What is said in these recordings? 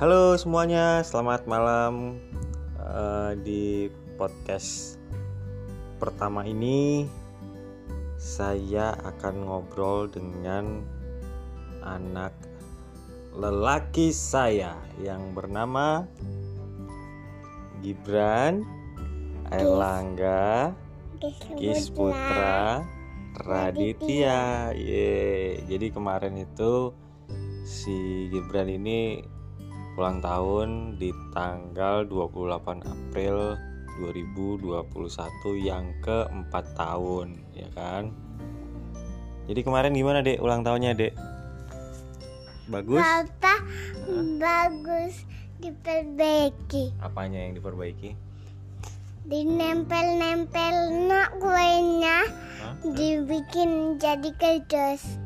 Halo semuanya, selamat malam uh, di podcast pertama ini. Saya akan ngobrol dengan anak lelaki saya yang bernama Gibran Erlangga Kis Putra Raditya. Ye. Jadi kemarin itu si Gibran ini ulang tahun di tanggal 28 April 2021 yang keempat tahun ya kan? Jadi kemarin gimana dek ulang tahunnya dek? Bagus? Papa bagus diperbaiki. Apanya yang diperbaiki? Dinempel-nempel nak kuenya Hah? dibikin jadi kardus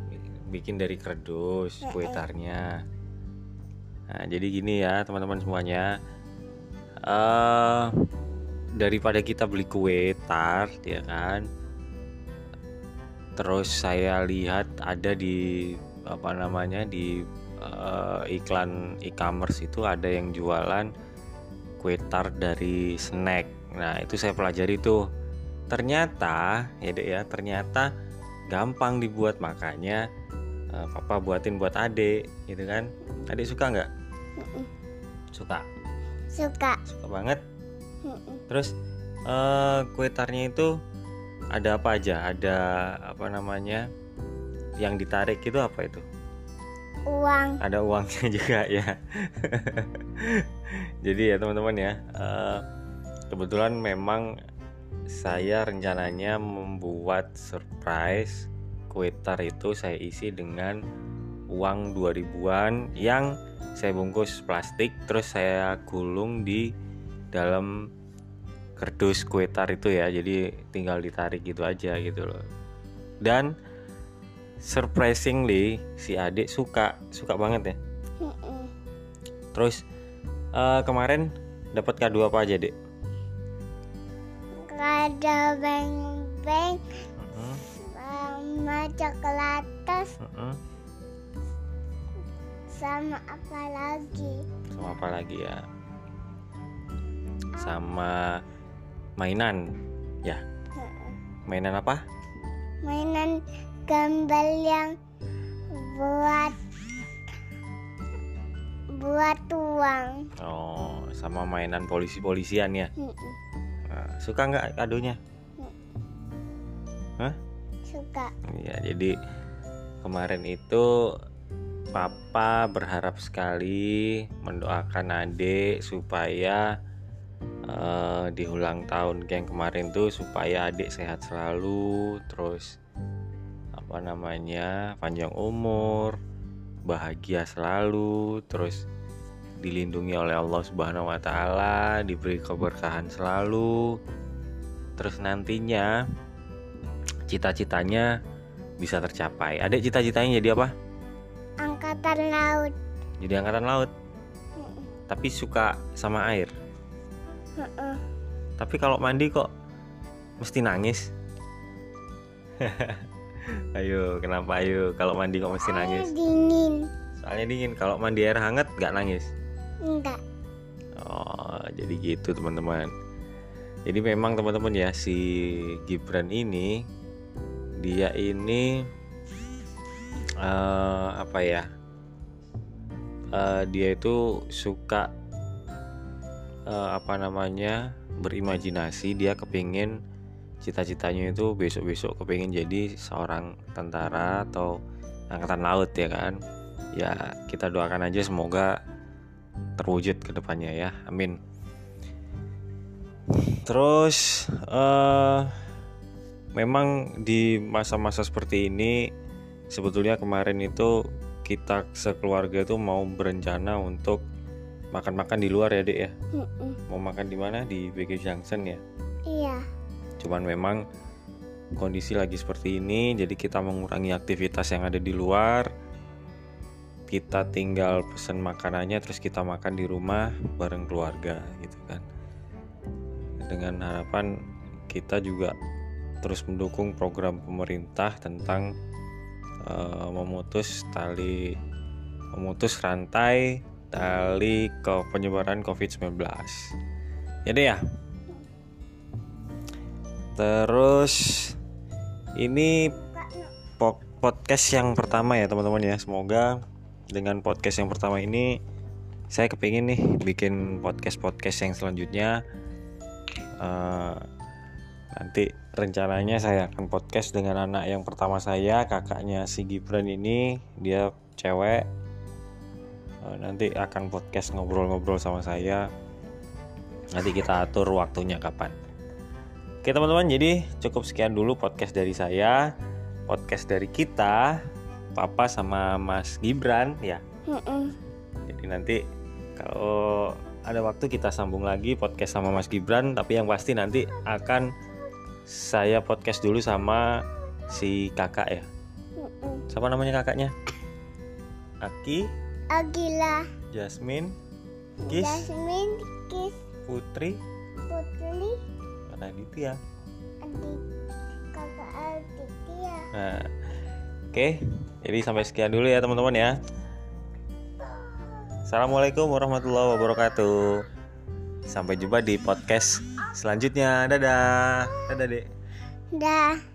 bikin dari kardus kue tarnya nah jadi gini ya teman-teman semuanya. Eh daripada kita beli kue tar ya kan? Terus saya lihat ada di apa namanya di eh, iklan e-commerce itu ada yang jualan kue tar dari snack. Nah itu saya pelajari tuh. Ternyata ya dek ya ternyata gampang dibuat. Makanya eh, papa buatin buat adik gitu kan? Adik suka nggak? Suka? Suka. Suka banget? Terus eh, kue tarnya itu ada apa aja? Ada apa namanya yang ditarik itu apa itu? Uang. Ada uangnya juga ya. Jadi ya teman-teman ya eh, kebetulan memang saya rencananya membuat surprise kue tar itu saya isi dengan uang 2000-an yang saya bungkus plastik terus saya gulung di dalam kardus kue tar itu ya. Jadi tinggal ditarik gitu aja gitu loh. Dan surprisingly si adik suka suka banget ya. Terus eh, kemarin dapat kado apa aja dek ada sama coklatos mm-mm. sama apa lagi? Sama apa lagi ya? Sama mainan ya? Mainan apa? Mainan gambar yang buat buat uang. Oh sama mainan polisi polisian ya. Nah, suka nggak kadonya suka. Ya jadi kemarin itu papa berharap sekali mendoakan adik supaya eh, di ulang tahun yang kemarin tuh supaya adik sehat selalu terus apa namanya panjang umur bahagia selalu terus dilindungi oleh Allah Subhanahu wa taala diberi keberkahan selalu. Terus nantinya cita-citanya bisa tercapai. Adik cita-citanya jadi apa? angkatan laut Jadi angkatan laut. Tapi suka sama air. Tapi kalau mandi kok mesti nangis. ayo, kenapa ayo? Kalau mandi kok mesti Air nangis? dingin Soalnya dingin. Kalau mandi air hangat nggak nangis. enggak Oh, jadi gitu teman-teman. Jadi memang teman-teman ya si Gibran ini dia ini eh, apa ya? Eh, dia itu suka eh, apa namanya berimajinasi. Dia kepingin cita-citanya itu besok-besok kepingin jadi seorang tentara atau angkatan laut ya kan? Ya kita doakan aja semoga terwujud ke depannya ya. Amin. Terus eh memang di masa-masa seperti ini sebetulnya kemarin itu kita sekeluarga itu mau berencana untuk makan-makan di luar ya, Dek ya. Mm-mm. Mau makan di mana? Di BG Junction ya. iya Cuman memang kondisi lagi seperti ini jadi kita mengurangi aktivitas yang ada di luar. Kita tinggal pesan makanannya terus kita makan di rumah bareng keluarga gitu kan. Dengan harapan kita juga terus mendukung program pemerintah tentang eh, memutus tali memutus rantai tali ke penyebaran COVID-19. Jadi ya. Terus ini po- podcast yang pertama ya teman-teman ya. Semoga dengan podcast yang pertama ini saya kepingin nih bikin podcast-podcast yang selanjutnya. Eh, nanti rencananya saya akan podcast dengan anak yang pertama saya, kakaknya si Gibran ini, dia cewek. Eh, nanti akan podcast ngobrol-ngobrol sama saya. Nanti kita atur waktunya kapan. Oke teman-teman, jadi cukup sekian dulu podcast dari saya, podcast dari kita, Papa sama Mas Gibran ya. Jadi nanti kalau ada waktu kita sambung lagi podcast sama Mas Gibran, tapi yang pasti nanti akan saya podcast dulu sama si kakak ya. Mm-mm. Siapa namanya kakaknya? Aki, Agila, Jasmine, Kis, Jasmine, Kis, Putri, Putri, Raditya. adik kakak Aditya. Nah, oke. Jadi sampai sekian dulu ya teman-teman ya. Assalamualaikum warahmatullahi wabarakatuh. Sampai jumpa di podcast selanjutnya. Dadah. Dadah, Dek. Dah.